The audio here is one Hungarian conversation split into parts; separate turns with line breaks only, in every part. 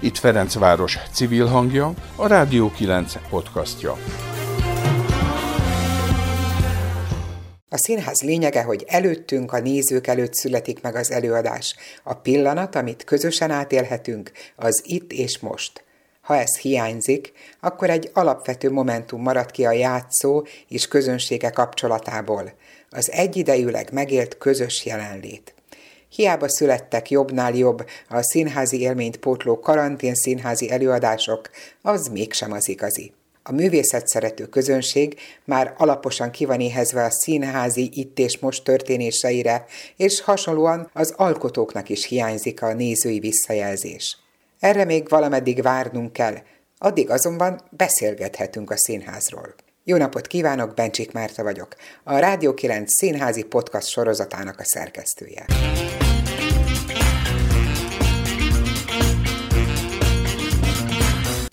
Itt Ferencváros civil hangja, a Rádió 9 podcastja.
A színház lényege, hogy előttünk, a nézők előtt születik meg az előadás. A pillanat, amit közösen átélhetünk, az itt és most. Ha ez hiányzik, akkor egy alapvető momentum marad ki a játszó és közönsége kapcsolatából, az egyidejűleg megélt közös jelenlét. Hiába születtek jobbnál jobb a színházi élményt pótló karantén színházi előadások, az mégsem az igazi. A művészet szerető közönség már alaposan kivan éhezve a színházi itt és most történéseire, és hasonlóan az alkotóknak is hiányzik a nézői visszajelzés. Erre még valameddig várnunk kell, addig azonban beszélgethetünk a színházról. Jó napot kívánok, Bencsik Márta vagyok, a Rádió 9 színházi podcast sorozatának a szerkesztője.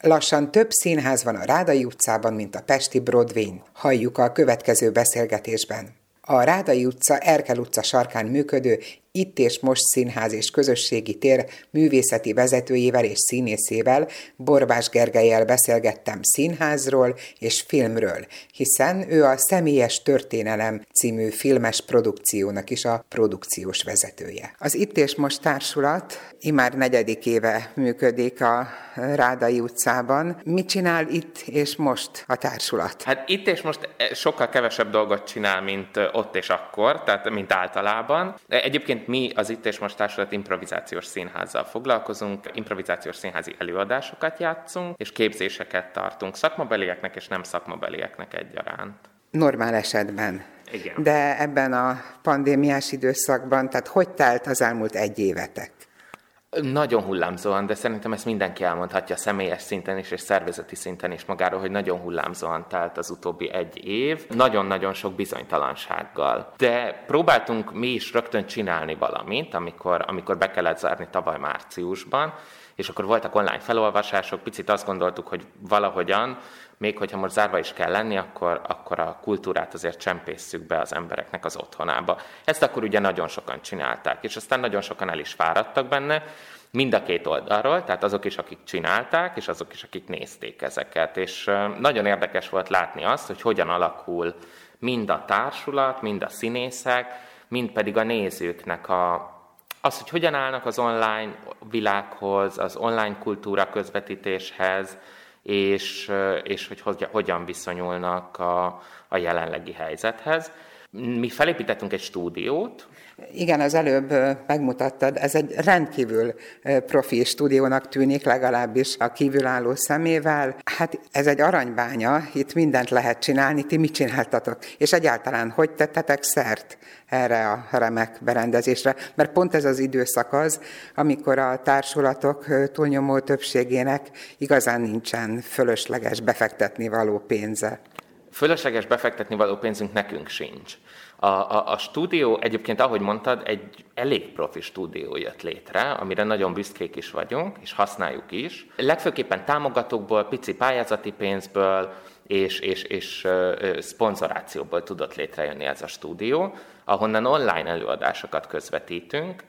Lassan több színház van a Rádai utcában, mint a Pesti Broadway-n. Halljuk a következő beszélgetésben. A Rádai utca Erkel utca sarkán működő itt és Most Színház és Közösségi Tér művészeti vezetőjével és színészével, Borbás Gergelyel beszélgettem színházról és filmről, hiszen ő a Személyes Történelem című filmes produkciónak is a produkciós vezetője. Az Itt és Most társulat imár negyedik éve működik a Rádai utcában. Mit csinál itt és most a társulat?
Hát itt és most sokkal kevesebb dolgot csinál, mint ott és akkor, tehát mint általában. Egyébként mi az Itt és Most Társulat improvizációs színházzal foglalkozunk, improvizációs színházi előadásokat játszunk, és képzéseket tartunk szakmabelieknek és nem szakmabelieknek egyaránt.
Normál esetben.
Igen.
De ebben a pandémiás időszakban, tehát hogy telt az elmúlt egy évetek?
Nagyon hullámzóan, de szerintem ezt mindenki elmondhatja személyes szinten is, és szervezeti szinten is magáról, hogy nagyon hullámzóan telt az utóbbi egy év, nagyon-nagyon sok bizonytalansággal. De próbáltunk mi is rögtön csinálni valamit, amikor, amikor be kellett zárni tavaly márciusban, és akkor voltak online felolvasások, picit azt gondoltuk, hogy valahogyan még hogyha most zárva is kell lenni, akkor, akkor a kultúrát azért csempészük be az embereknek az otthonába. Ezt akkor ugye nagyon sokan csinálták, és aztán nagyon sokan el is fáradtak benne, mind a két oldalról, tehát azok is, akik csinálták, és azok is, akik nézték ezeket. És nagyon érdekes volt látni azt, hogy hogyan alakul mind a társulat, mind a színészek, mind pedig a nézőknek a, az, hogy hogyan állnak az online világhoz, az online kultúra közvetítéshez, és, és hogy hogyan viszonyulnak a, a jelenlegi helyzethez. Mi felépítettünk egy stúdiót.
Igen, az előbb megmutattad, ez egy rendkívül profi stúdiónak tűnik, legalábbis a kívülálló szemével. Hát ez egy aranybánya, itt mindent lehet csinálni, ti mit csináltatok? És egyáltalán hogy tettetek szert erre a remek berendezésre? Mert pont ez az időszak az, amikor a társulatok túlnyomó többségének igazán nincsen fölösleges befektetni való pénze.
Fölösleges befektetni való pénzünk nekünk sincs. A, a, a stúdió egyébként, ahogy mondtad, egy elég profi stúdió jött létre, amire nagyon büszkék is vagyunk, és használjuk is. Legfőképpen támogatókból, pici pályázati pénzből és, és, és szponzorációból tudott létrejönni ez a stúdió, ahonnan online előadásokat közvetítünk,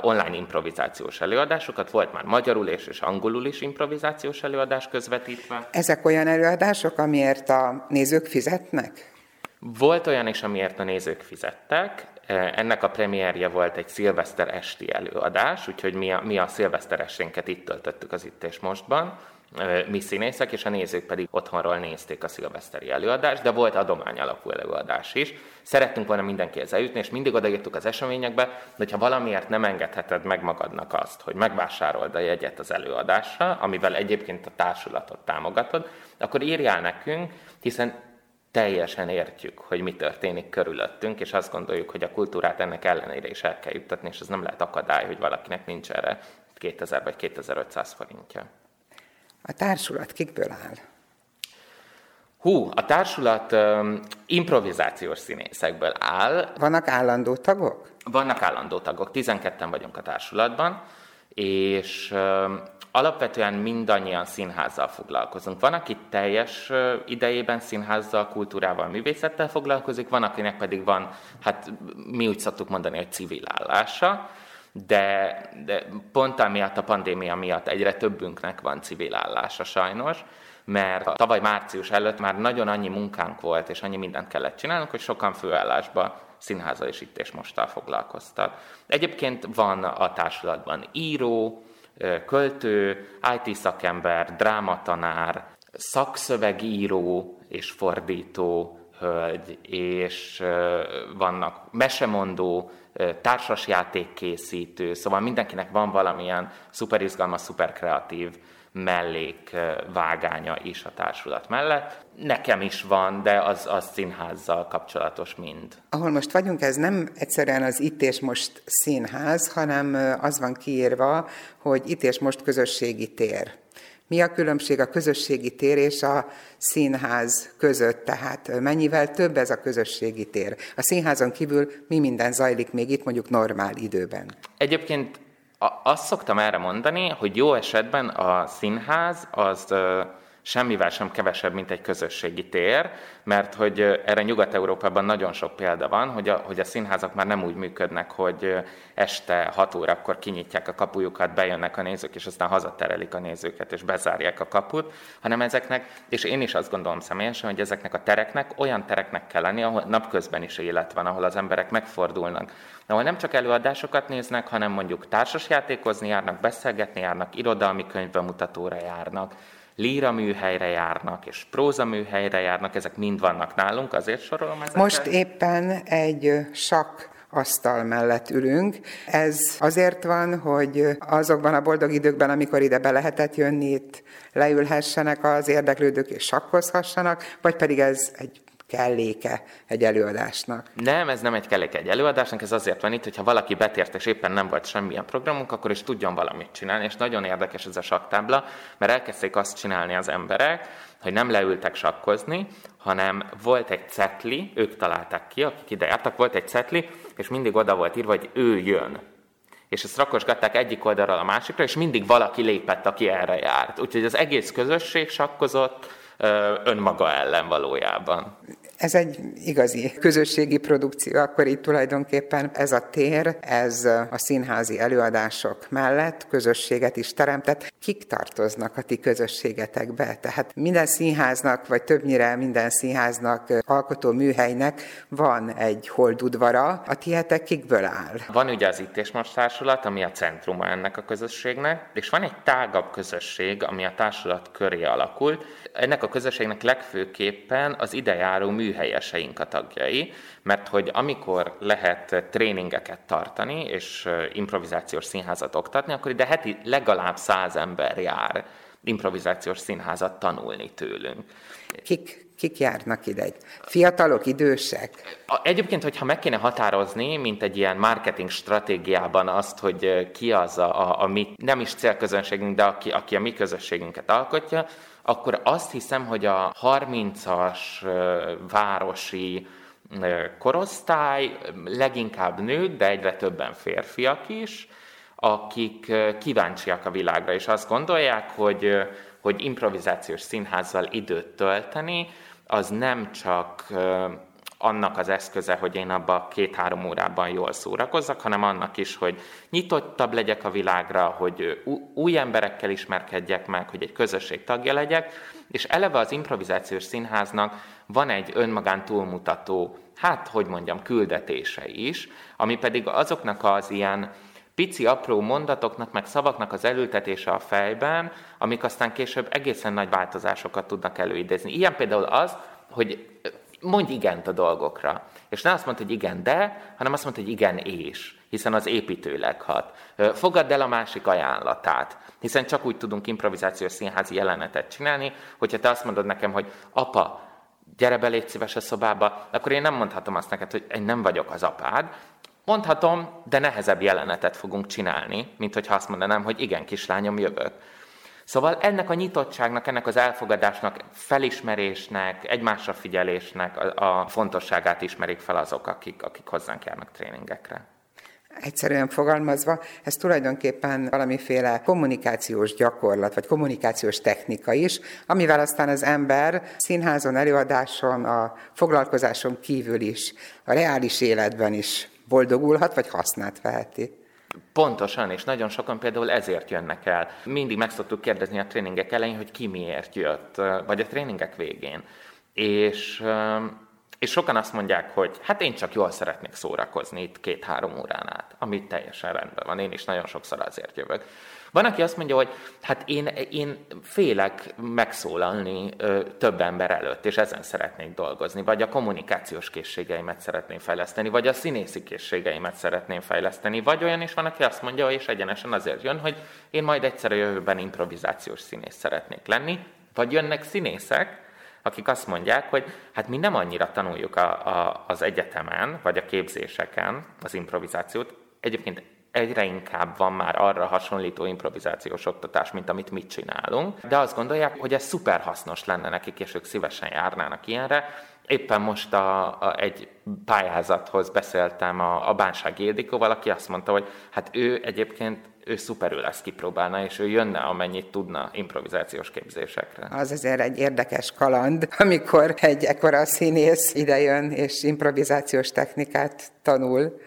online improvizációs előadásokat, volt már magyarul és, és angolul is improvizációs előadás közvetítve.
Ezek olyan előadások, amiért a nézők fizetnek?
Volt olyan is, amiért a nézők fizettek. Ennek a premierje volt egy szilveszter esti előadás, úgyhogy mi a, mi a szilveszter esténket itt töltöttük az Itt és Mostban mi színészek, és a nézők pedig otthonról nézték a szilveszteri előadást, de volt adomány alapú előadás is. Szerettünk volna mindenkihez eljutni, és mindig odaírtuk az eseményekbe, hogy ha valamiért nem engedheted meg magadnak azt, hogy megvásárold a jegyet az előadásra, amivel egyébként a társulatot támogatod, akkor írjál nekünk, hiszen teljesen értjük, hogy mi történik körülöttünk, és azt gondoljuk, hogy a kultúrát ennek ellenére is el kell juttatni, és ez nem lehet akadály, hogy valakinek nincs erre 2000 vagy 2500 forintja.
A társulat kikből áll?
Hú, a társulat um, improvizációs színészekből áll.
Vannak állandó tagok?
Vannak állandó tagok, 12-en vagyunk a társulatban, és um, alapvetően mindannyian színházzal foglalkozunk. Van, aki teljes idejében színházzal, kultúrával, művészettel foglalkozik, van, akinek pedig van, hát mi úgy szoktuk mondani, hogy civil állása, de, de pont amiatt a pandémia miatt egyre többünknek van civil állása sajnos, mert tavaly március előtt már nagyon annyi munkánk volt, és annyi mindent kellett csinálnunk, hogy sokan főállásba színháza és itt és mosttal foglalkoztak. Egyébként van a társulatban író, költő, IT szakember, drámatanár, szakszövegíró és fordító hölgy, és vannak mesemondó, társasjátékkészítő, szóval mindenkinek van valamilyen szuper izgalmas, szuper kreatív mellékvágánya is a társulat mellett. Nekem is van, de az, az színházzal kapcsolatos mind.
Ahol most vagyunk, ez nem egyszerűen az itt és most színház, hanem az van kiírva, hogy itt és most közösségi tér. Mi a különbség a közösségi tér és a színház között? Tehát mennyivel több ez a közösségi tér? A színházon kívül mi minden zajlik még itt mondjuk normál időben?
Egyébként azt szoktam erre mondani, hogy jó esetben a színház az semmivel sem kevesebb, mint egy közösségi tér, mert hogy erre Nyugat-Európában nagyon sok példa van, hogy a, hogy a színházak már nem úgy működnek, hogy este 6 órakor kinyitják a kapujukat, bejönnek a nézők, és aztán hazaterelik a nézőket, és bezárják a kaput, hanem ezeknek, és én is azt gondolom személyesen, hogy ezeknek a tereknek olyan tereknek kell lenni, ahol napközben is élet van, ahol az emberek megfordulnak, ahol nem csak előadásokat néznek, hanem mondjuk társasjátékozni járnak, beszélgetni járnak, irodalmi könyvbemutatóra járnak, líra műhelyre járnak, és próza műhelyre járnak, ezek mind vannak nálunk, azért sorolom ezeket.
Most éppen egy sakk asztal mellett ülünk. Ez azért van, hogy azokban a boldog időkben, amikor ide be lehetett jönni, itt leülhessenek az érdeklődők és sakkozhassanak, vagy pedig ez egy kelléke egy előadásnak.
Nem, ez nem egy kelléke egy előadásnak, ez azért van itt, hogyha valaki betért és éppen nem volt semmilyen programunk, akkor is tudjon valamit csinálni, és nagyon érdekes ez a saktábla, mert elkezdték azt csinálni az emberek, hogy nem leültek sakkozni, hanem volt egy cetli, ők találták ki, akik ide jártak, volt egy cetli, és mindig oda volt írva, hogy ő jön és ezt rakosgatták egyik oldalról a másikra, és mindig valaki lépett, aki erre járt. Úgyhogy az egész közösség sakkozott, önmaga ellen valójában.
Ez egy igazi közösségi produkció, akkor itt tulajdonképpen ez a tér, ez a színházi előadások mellett közösséget is teremtett. Kik tartoznak a ti közösségetekbe? Tehát minden színháznak, vagy többnyire minden színháznak, alkotó műhelynek van egy holdudvara. A tietek kikből áll?
Van ugye az Itt és Most Társulat, ami a centruma ennek a közösségnek, és van egy tágabb közösség, ami a társulat köré alakult. Ennek a közösségnek legfőképpen az idejáró mű műhelyeseink a tagjai, mert hogy amikor lehet tréningeket tartani, és improvizációs színházat oktatni, akkor ide heti legalább száz ember jár improvizációs színházat tanulni tőlünk.
Kik Kik járnak ide? Fiatalok, idősek?
Egyébként, hogyha meg kéne határozni, mint egy ilyen marketing stratégiában azt, hogy ki az a, a, a mi, nem is célközönségünk, de aki, aki a mi közösségünket alkotja, akkor azt hiszem, hogy a 30-as városi korosztály leginkább nők, de egyre többen férfiak is, akik kíváncsiak a világra, és azt gondolják, hogy, hogy improvizációs színházzal időt tölteni, az nem csak annak az eszköze, hogy én abba két-három órában jól szórakozzak, hanem annak is, hogy nyitottabb legyek a világra, hogy új emberekkel ismerkedjek meg, hogy egy közösség tagja legyek, és eleve az improvizációs színháznak van egy önmagán túlmutató, hát hogy mondjam, küldetése is, ami pedig azoknak az ilyen pici, apró mondatoknak, meg szavaknak az elültetése a fejben, amik aztán később egészen nagy változásokat tudnak előidézni. Ilyen például az, hogy mondj igent a dolgokra. És ne azt mondta, hogy igen, de, hanem azt mondta, hogy igen, és, hiszen az építőleg hat. Fogadd el a másik ajánlatát, hiszen csak úgy tudunk improvizációs színházi jelenetet csinálni, hogyha te azt mondod nekem, hogy apa, gyere be, légy szíves a szobába, akkor én nem mondhatom azt neked, hogy én nem vagyok az apád, Mondhatom, de nehezebb jelenetet fogunk csinálni, mint hogyha azt mondanám, hogy igen, kislányom, jövök. Szóval ennek a nyitottságnak, ennek az elfogadásnak, felismerésnek, egymásra figyelésnek a, a fontosságát ismerik fel azok, akik, akik hozzánk járnak tréningekre.
Egyszerűen fogalmazva, ez tulajdonképpen valamiféle kommunikációs gyakorlat, vagy kommunikációs technika is, amivel aztán az ember színházon, előadáson, a foglalkozáson kívül is, a reális életben is boldogulhat, vagy hasznát veheti.
Pontosan, és nagyon sokan például ezért jönnek el. Mindig meg szoktuk kérdezni a tréningek elején, hogy ki miért jött, vagy a tréningek végén. És és sokan azt mondják, hogy hát én csak jól szeretnék szórakozni itt két-három órán át, ami teljesen rendben van, én is nagyon sokszor azért jövök. Van, aki azt mondja, hogy hát én, én félek megszólalni ö, több ember előtt, és ezen szeretnék dolgozni, vagy a kommunikációs készségeimet szeretném fejleszteni, vagy a színészi készségeimet szeretném fejleszteni, vagy olyan is van, aki azt mondja, és egyenesen azért jön, hogy én majd egyszer a jövőben improvizációs színész szeretnék lenni, vagy jönnek színészek, akik azt mondják, hogy hát mi nem annyira tanuljuk a, a, az egyetemen, vagy a képzéseken az improvizációt. Egyébként egyre inkább van már arra hasonlító improvizációs oktatás, mint amit mi csinálunk, de azt gondolják, hogy ez szuper hasznos lenne nekik, és ők szívesen járnának ilyenre. Éppen most a, a, egy pályázathoz beszéltem a, a Bánság Ildikóval, aki azt mondta, hogy hát ő egyébként ő szuperül ezt kipróbálna, és ő jönne, amennyit tudna improvizációs képzésekre.
Az azért egy érdekes kaland, amikor egy ekkora színész idejön és improvizációs technikát tanul,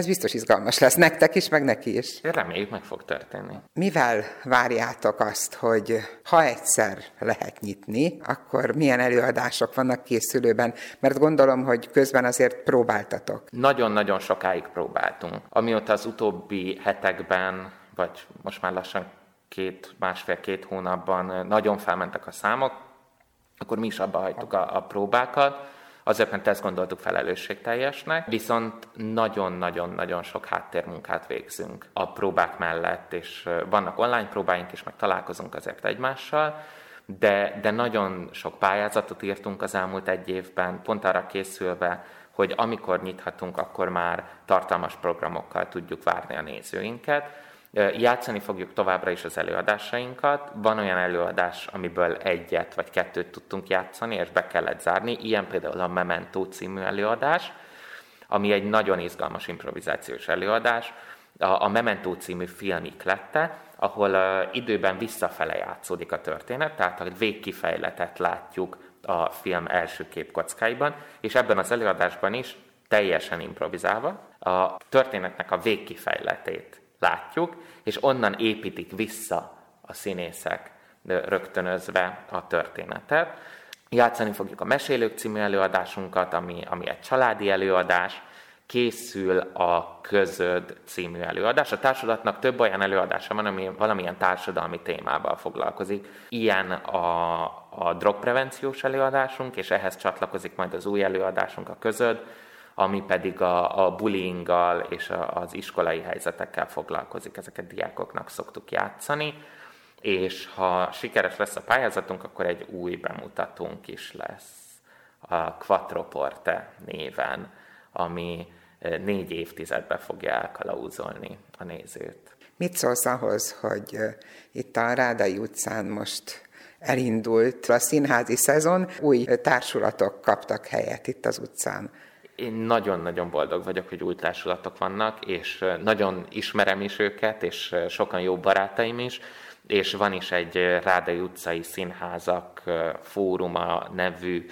ez biztos izgalmas lesz nektek is, meg neki is.
Reméljük, meg fog történni.
Mivel várjátok azt, hogy ha egyszer lehet nyitni, akkor milyen előadások vannak készülőben? Mert gondolom, hogy közben azért próbáltatok.
Nagyon-nagyon sokáig próbáltunk. Amióta az utóbbi hetekben, vagy most már lassan két, másfél-két hónapban nagyon felmentek a számok, akkor mi is abba hagytuk a, a próbákat azért, mert ezt gondoltuk felelősségteljesnek, viszont nagyon-nagyon-nagyon sok háttérmunkát végzünk a próbák mellett, és vannak online próbáink is, meg találkozunk azért egymással, de, de nagyon sok pályázatot írtunk az elmúlt egy évben, pont arra készülve, hogy amikor nyithatunk, akkor már tartalmas programokkal tudjuk várni a nézőinket, Játszani fogjuk továbbra is az előadásainkat. Van olyan előadás, amiből egyet vagy kettőt tudtunk játszani, és be kellett zárni. Ilyen például a Memento című előadás, ami egy nagyon izgalmas improvizációs előadás. A Memento című film iklette, ahol időben visszafele játszódik a történet, tehát a végkifejletet látjuk a film első képkockáiban, és ebben az előadásban is teljesen improvizálva a történetnek a végkifejletét látjuk, és onnan építik vissza a színészek rögtönözve a történetet. Játszani fogjuk a Mesélők című előadásunkat, ami, ami egy családi előadás, készül a Közöd című előadás. A társulatnak több olyan előadása van, ami valamilyen társadalmi témával foglalkozik. Ilyen a, a drogprevenciós előadásunk, és ehhez csatlakozik majd az új előadásunk, a Közöd, ami pedig a, a bullyinggal és a, az iskolai helyzetekkel foglalkozik. Ezeket diákoknak szoktuk játszani, és ha sikeres lesz a pályázatunk, akkor egy új bemutatónk is lesz a Quattroporte néven, ami eh, négy évtizedbe fogja elkalauzolni a nézőt.
Mit szólsz ahhoz, hogy eh, itt a Rádai utcán most elindult a színházi szezon, új társulatok kaptak helyet itt az utcán?
Én nagyon-nagyon boldog vagyok, hogy új társulatok vannak, és nagyon ismerem is őket, és sokan jó barátaim is, és van is egy Rádai utcai színházak fóruma nevű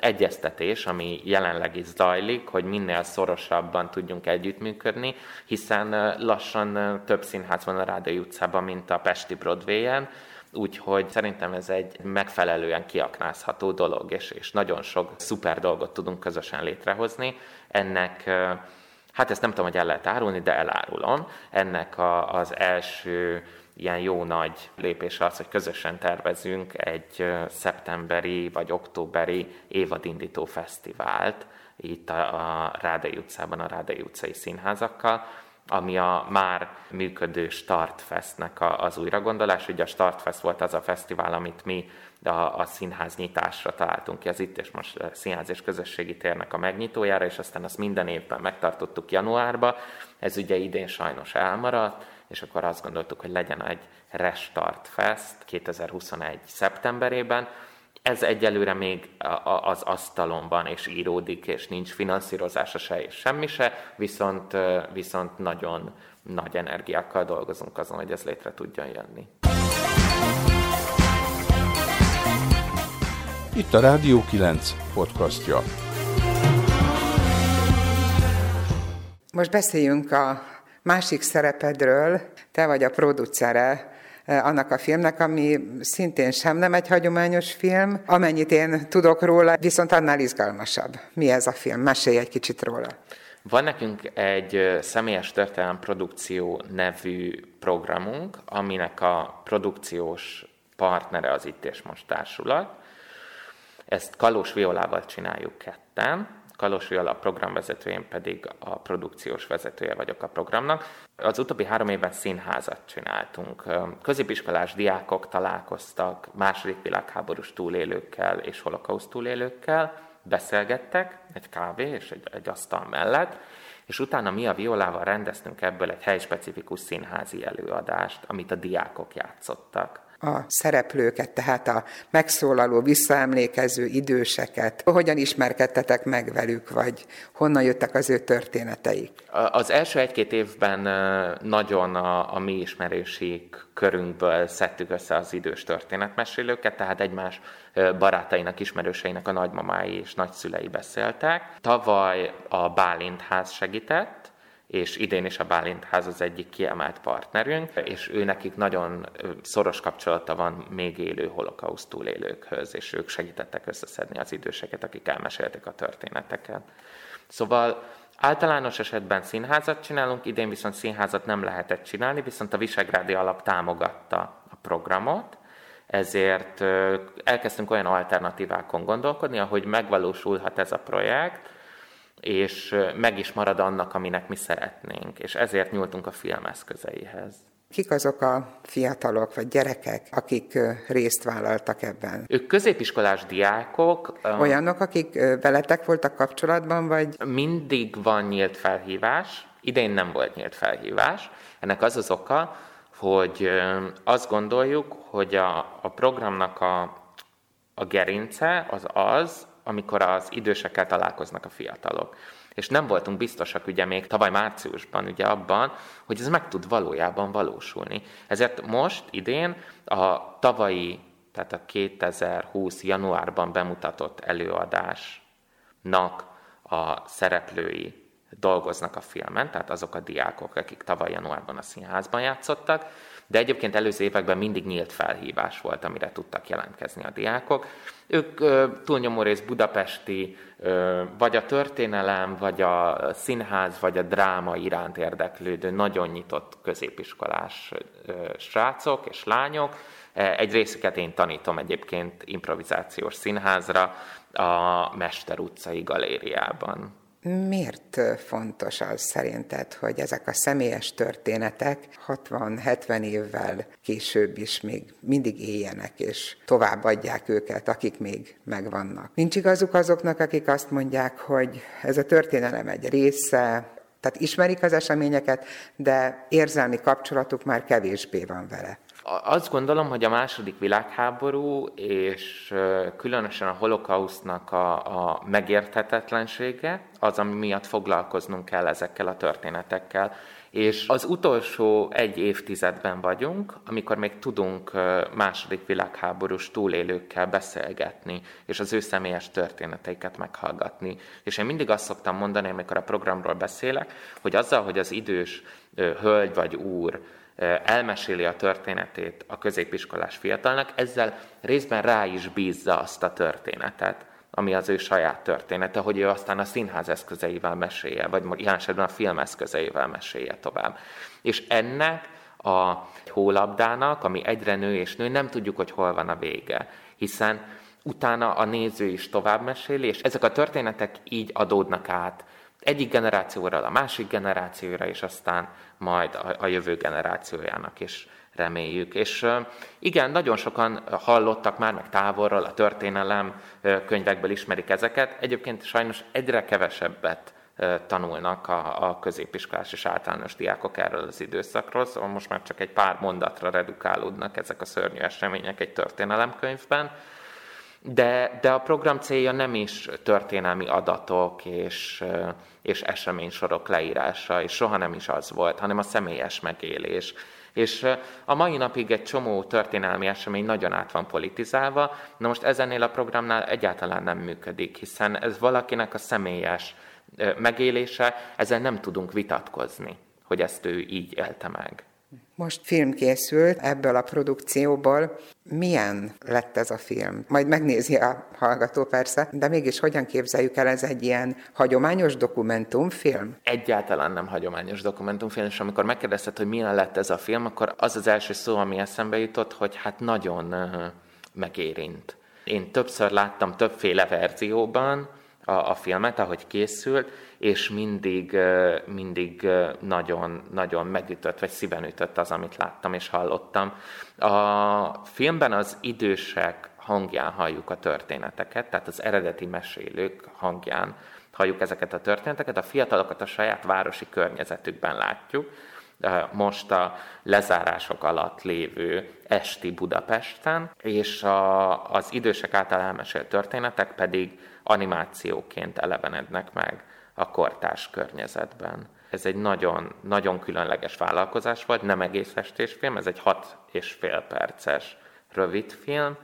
egyeztetés, ami jelenleg is zajlik, hogy minél szorosabban tudjunk együttműködni, hiszen lassan több színház van a Rádai utcában, mint a Pesti Broadway-en, Úgyhogy szerintem ez egy megfelelően kiaknázható dolog, és, és nagyon sok szuper dolgot tudunk közösen létrehozni. Ennek hát ezt nem tudom, hogy el lehet árulni, de elárulom. Ennek a, az első ilyen jó nagy lépés az, hogy közösen tervezünk egy szeptemberi vagy októberi évadindító fesztivált itt a, a Rádai utcában, a Rádai utcai színházakkal, ami a már működő Startfestnek az újragondolás. Ugye a Startfest volt az a fesztivál, amit mi a, a színház nyitásra találtunk ki, az itt és most a Színház és Közösségi Térnek a megnyitójára, és aztán azt minden évben megtartottuk januárba. Ez ugye idén sajnos elmaradt, és akkor azt gondoltuk, hogy legyen egy Restart Fest 2021. szeptemberében, ez egyelőre még az asztalon van, és íródik, és nincs finanszírozása se, és semmi se, viszont, viszont nagyon nagy energiákkal dolgozunk azon, hogy ez létre tudjon jönni.
Itt a Rádió 9 podcastja.
Most beszéljünk a másik szerepedről, te vagy a producere annak a filmnek, ami szintén sem nem egy hagyományos film. Amennyit én tudok róla, viszont annál izgalmasabb. Mi ez a film? Mesélj egy kicsit róla.
Van nekünk egy személyes történelem produkció nevű programunk, aminek a produkciós partnere az Itt és Most Társulat. Ezt Kalós Violával csináljuk ketten, Kalos Viola a programvezető, én pedig a produkciós vezetője vagyok a programnak. Az utóbbi három évben színházat csináltunk. Középiskolás diákok találkoztak második világháborús túlélőkkel és holokauszt túlélőkkel, beszélgettek egy kávé és egy, egy asztal mellett, és utána mi a Violával rendeztünk ebből egy helyspecifikus színházi előadást, amit a diákok játszottak
a szereplőket, tehát a megszólaló, visszaemlékező időseket? Hogyan ismerkedtetek meg velük, vagy honnan jöttek az ő történeteik?
Az első egy-két évben nagyon a, a mi ismerési körünkből szedtük össze az idős történetmesélőket, tehát egymás barátainak, ismerőseinek a nagymamái és nagyszülei beszéltek. Tavaly a Bálint ház segített, és idén is a Bálint Ház az egyik kiemelt partnerünk, és ő nekik nagyon szoros kapcsolata van még élő holokauszt túlélőkhöz, és ők segítettek összeszedni az időseket, akik elmesélték a történeteket. Szóval Általános esetben színházat csinálunk, idén viszont színházat nem lehetett csinálni, viszont a Visegrádi Alap támogatta a programot, ezért elkezdtünk olyan alternatívákon gondolkodni, ahogy megvalósulhat ez a projekt, és meg is marad annak, aminek mi szeretnénk, és ezért nyúltunk a filmeszközeihez.
Kik azok a fiatalok vagy gyerekek, akik részt vállaltak ebben?
Ők középiskolás diákok.
Olyanok, akik veletek voltak kapcsolatban, vagy?
Mindig van nyílt felhívás, idén nem volt nyílt felhívás. Ennek az az oka, hogy azt gondoljuk, hogy a, a programnak a, a gerince az az, amikor az idősekkel találkoznak a fiatalok. És nem voltunk biztosak ugye még tavaly márciusban ugye abban, hogy ez meg tud valójában valósulni. Ezért most idén a tavalyi, tehát a 2020 januárban bemutatott előadásnak a szereplői dolgoznak a filmen, tehát azok a diákok, akik tavaly januárban a színházban játszottak, de egyébként előző években mindig nyílt felhívás volt, amire tudtak jelentkezni a diákok. Ők túlnyomó rész budapesti, vagy a történelem, vagy a színház, vagy a dráma iránt érdeklődő, nagyon nyitott középiskolás srácok és lányok. Egy részüket én tanítom egyébként improvizációs színházra a Mester utcai galériában.
Miért fontos az szerinted, hogy ezek a személyes történetek 60-70 évvel később is még mindig éljenek, és továbbadják őket, akik még megvannak? Nincs igazuk azoknak, akik azt mondják, hogy ez a történelem egy része, tehát ismerik az eseményeket, de érzelmi kapcsolatuk már kevésbé van vele.
Azt gondolom, hogy a második világháború és különösen a holokausznak a, a megérthetetlensége az, ami miatt foglalkoznunk kell ezekkel a történetekkel. És az utolsó egy évtizedben vagyunk, amikor még tudunk második világháborús túlélőkkel beszélgetni, és az ő személyes történeteiket meghallgatni. És én mindig azt szoktam mondani, amikor a programról beszélek, hogy azzal, hogy az idős hölgy vagy úr elmeséli a történetét a középiskolás fiatalnak, ezzel részben rá is bízza azt a történetet, ami az ő saját története, hogy ő aztán a színház eszközeivel mesélje, vagy ilyen esetben a film eszközeivel mesélje tovább. És ennek a hólabdának, ami egyre nő és nő, nem tudjuk, hogy hol van a vége, hiszen utána a néző is tovább meséli, és ezek a történetek így adódnak át egyik generációra a másik generációra, és aztán majd a, a jövő generációjának is reméljük. És igen, nagyon sokan hallottak már, meg távolról, a történelem könyvekből ismerik ezeket. Egyébként sajnos egyre kevesebbet tanulnak a, a középiskolás és általános diákok erről az időszakról, szóval most már csak egy pár mondatra redukálódnak ezek a szörnyű események egy történelemkönyvben. De, de a program célja nem is történelmi adatok és, és eseménysorok leírása, és soha nem is az volt, hanem a személyes megélés. És a mai napig egy csomó történelmi esemény nagyon át van politizálva, na most ezennél a programnál egyáltalán nem működik, hiszen ez valakinek a személyes megélése, ezzel nem tudunk vitatkozni hogy ezt ő így élte meg.
Most film készült ebből a produkcióból. Milyen lett ez a film? Majd megnézi a hallgató persze, de mégis hogyan képzeljük el, ez egy ilyen hagyományos dokumentumfilm?
Egyáltalán nem hagyományos dokumentumfilm, és amikor megkérdezted, hogy milyen lett ez a film, akkor az az első szó, ami eszembe jutott, hogy hát nagyon megérint. Én többször láttam többféle verzióban a, a filmet, ahogy készült, és mindig, mindig nagyon, nagyon megütött, vagy szíven ütött az, amit láttam és hallottam. A filmben az idősek hangján halljuk a történeteket, tehát az eredeti mesélők hangján halljuk ezeket a történeteket, a fiatalokat a saját városi környezetükben látjuk, most a lezárások alatt lévő esti Budapesten, és a, az idősek által elmesélt történetek pedig animációként elevenednek meg a kortárs környezetben. Ez egy nagyon, nagyon különleges vállalkozás volt, nem egész film, ez egy hat és fél perces rövid film,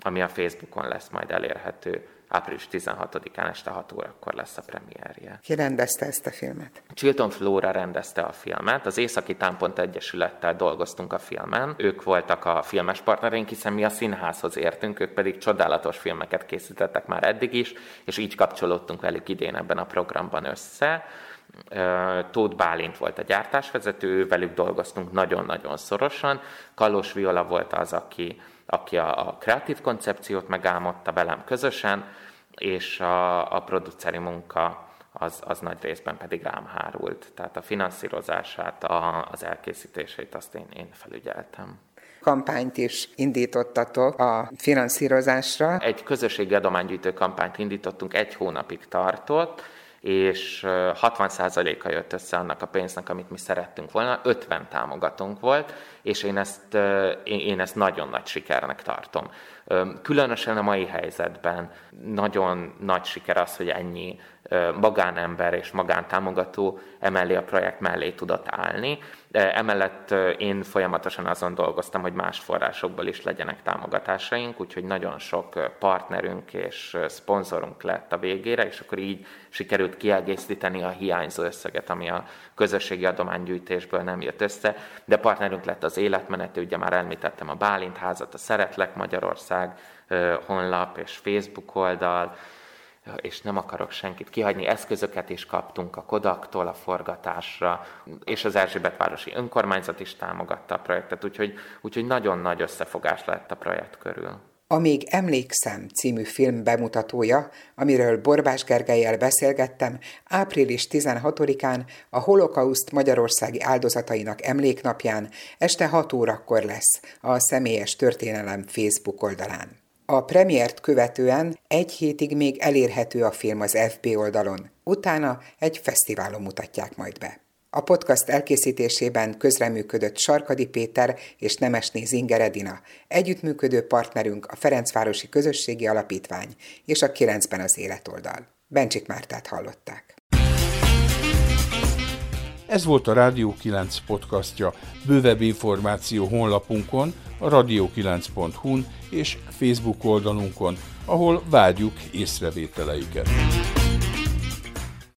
ami a Facebookon lesz majd elérhető április 16-án este 6 órakor lesz a premierje.
Ki rendezte ezt a filmet?
Chilton Flora rendezte a filmet. Az Északi Támpont Egyesülettel dolgoztunk a filmen. Ők voltak a filmes partnereink, hiszen mi a színházhoz értünk, ők pedig csodálatos filmeket készítettek már eddig is, és így kapcsolódtunk velük idén ebben a programban össze. Tóth Bálint volt a gyártásvezető, velük dolgoztunk nagyon-nagyon szorosan. Kalos Viola volt az, aki, aki a, a kreatív koncepciót megálmodta velem közösen, és a, a produceri munka az, az nagy részben pedig rám hárult. Tehát a finanszírozását, a, az elkészítését azt én, én felügyeltem
kampányt is indítottatok a finanszírozásra.
Egy közösségi adománygyűjtő kampányt indítottunk, egy hónapig tartott, és 60%-a jött össze annak a pénznek, amit mi szerettünk volna, 50 támogatónk volt, és én ezt, én ezt nagyon nagy sikernek tartom. Különösen a mai helyzetben nagyon nagy siker az, hogy ennyi magánember és magántámogató emellé a projekt mellé tudott állni. Emellett én folyamatosan azon dolgoztam, hogy más forrásokból is legyenek támogatásaink, úgyhogy nagyon sok partnerünk és szponzorunk lett a végére, és akkor így sikerült kiegészíteni a hiányzó összeget, ami a közösségi adománygyűjtésből nem jött össze, de partnerünk lett az életmenetű, ugye már említettem a Bálint házat, a Szeretlek Magyarország honlap és Facebook oldal, és nem akarok senkit kihagyni, eszközöket is kaptunk a Kodaktól a forgatásra, és az Erzsébetvárosi Önkormányzat is támogatta a projektet, úgyhogy, úgyhogy nagyon nagy összefogás lett a projekt körül.
Amíg Emlékszem című film bemutatója, amiről Borbás Gergelyel beszélgettem, április 16-án a holokauszt magyarországi áldozatainak emléknapján este 6 órakor lesz a személyes történelem Facebook oldalán. A premiért követően egy hétig még elérhető a film az FB oldalon, utána egy fesztiválon mutatják majd be. A podcast elkészítésében közreműködött Sarkadi Péter és Nemesné Zinger Edina, együttműködő partnerünk a Ferencvárosi Közösségi Alapítvány és a 9-ben az életoldal. Bencsik Mártát hallották.
Ez volt a Rádió 9 podcastja. Bővebb információ honlapunkon, a radio9.hu-n és Facebook oldalunkon, ahol várjuk észrevételeiket.